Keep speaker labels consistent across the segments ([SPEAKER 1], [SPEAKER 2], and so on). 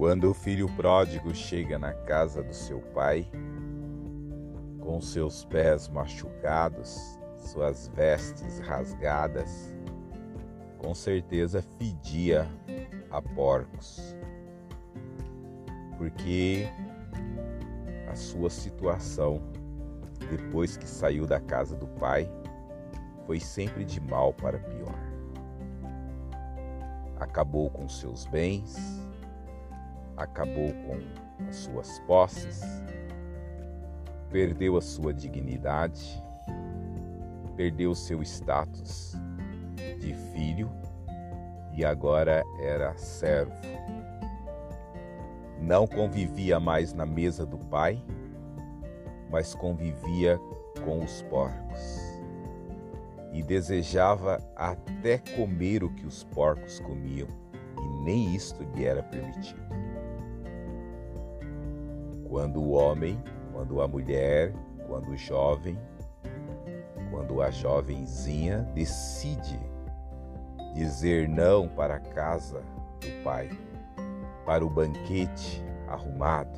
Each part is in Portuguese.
[SPEAKER 1] Quando o filho pródigo chega na casa do seu pai, com seus pés machucados, suas vestes rasgadas, com certeza fedia a porcos, porque a sua situação depois que saiu da casa do pai foi sempre de mal para pior. Acabou com seus bens, acabou com as suas posses, perdeu a sua dignidade, perdeu seu status de filho e agora era servo. Não convivia mais na mesa do pai, mas convivia com os porcos. E desejava até comer o que os porcos comiam, e nem isto lhe era permitido. Quando o homem, quando a mulher, quando o jovem, quando a jovenzinha decide dizer não para a casa do pai, para o banquete arrumado,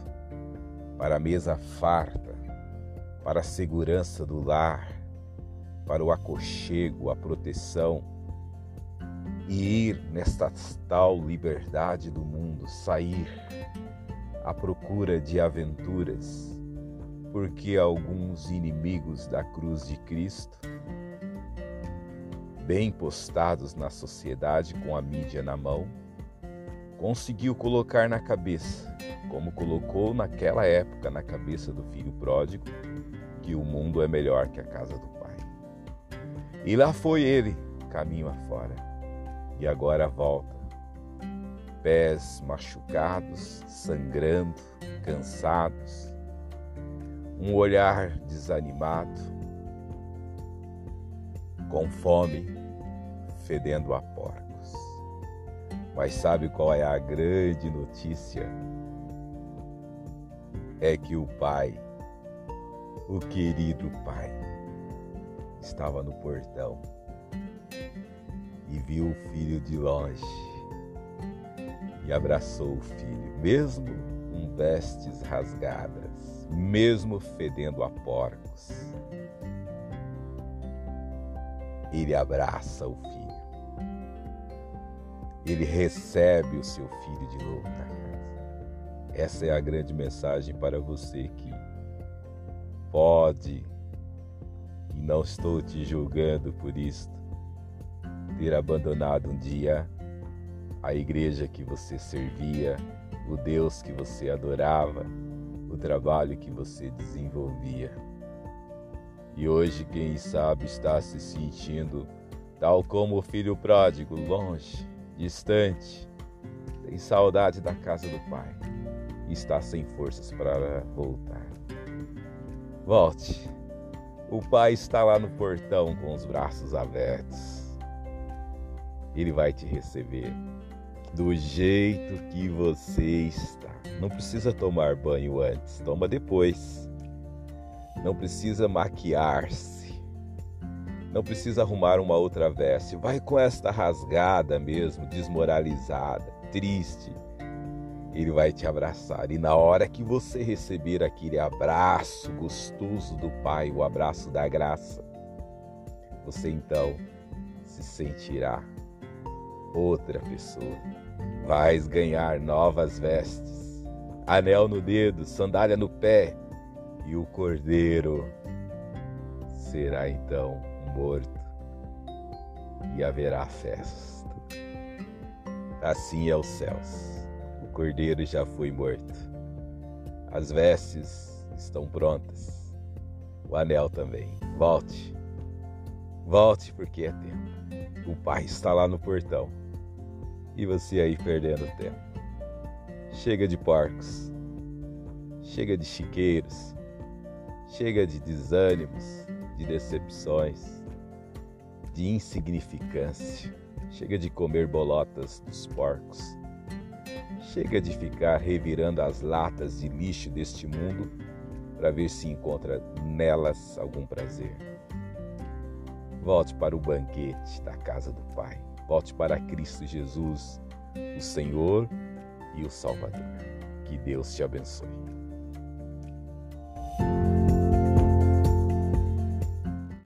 [SPEAKER 1] para a mesa farta, para a segurança do lar, para o aconchego, a proteção, e ir nesta tal liberdade do mundo, sair à procura de aventuras, porque alguns inimigos da cruz de Cristo, bem postados na sociedade com a mídia na mão, conseguiu colocar na cabeça, como colocou naquela época na cabeça do filho pródigo, que o mundo é melhor que a casa do pai. E lá foi ele, caminho afora, e agora volta pés machucados, sangrando, cansados, um olhar desanimado, com fome, fedendo a porcos. Mas sabe qual é a grande notícia? É que o pai, o querido pai, estava no portão e viu o filho de longe e abraçou o filho, mesmo com vestes rasgadas, mesmo fedendo a porcos. Ele abraça o filho. Ele recebe o seu filho de novo na casa. Essa é a grande mensagem para você que pode, e não estou te julgando por isto, ter abandonado um dia a igreja que você servia, o Deus que você adorava, o trabalho que você desenvolvia. E hoje, quem sabe, está se sentindo tal como o filho pródigo, longe, distante, tem saudade da casa do pai e está sem forças para voltar. Volte. O pai está lá no portão com os braços abertos. Ele vai te receber do jeito que você está. Não precisa tomar banho antes, toma depois. Não precisa maquiar-se. Não precisa arrumar uma outra veste. Vai com esta rasgada mesmo, desmoralizada, triste. Ele vai te abraçar. E na hora que você receber aquele abraço gostoso do Pai, o abraço da graça, você então se sentirá outra pessoa. Vais ganhar novas vestes, anel no dedo, sandália no pé, e o cordeiro será então morto, e haverá festa. Assim é os céus. O cordeiro já foi morto. As vestes estão prontas. O anel também. Volte. Volte porque é tempo. O Pai está lá no portão e você aí perdendo tempo. Chega de porcos, chega de chiqueiros, chega de desânimos, de decepções, de insignificância. Chega de comer bolotas dos porcos. Chega de ficar revirando as latas de lixo deste mundo para ver se encontra nelas algum prazer. Volte para o banquete da casa do Pai. Volte para Cristo Jesus, o Senhor e o Salvador. Que Deus te abençoe.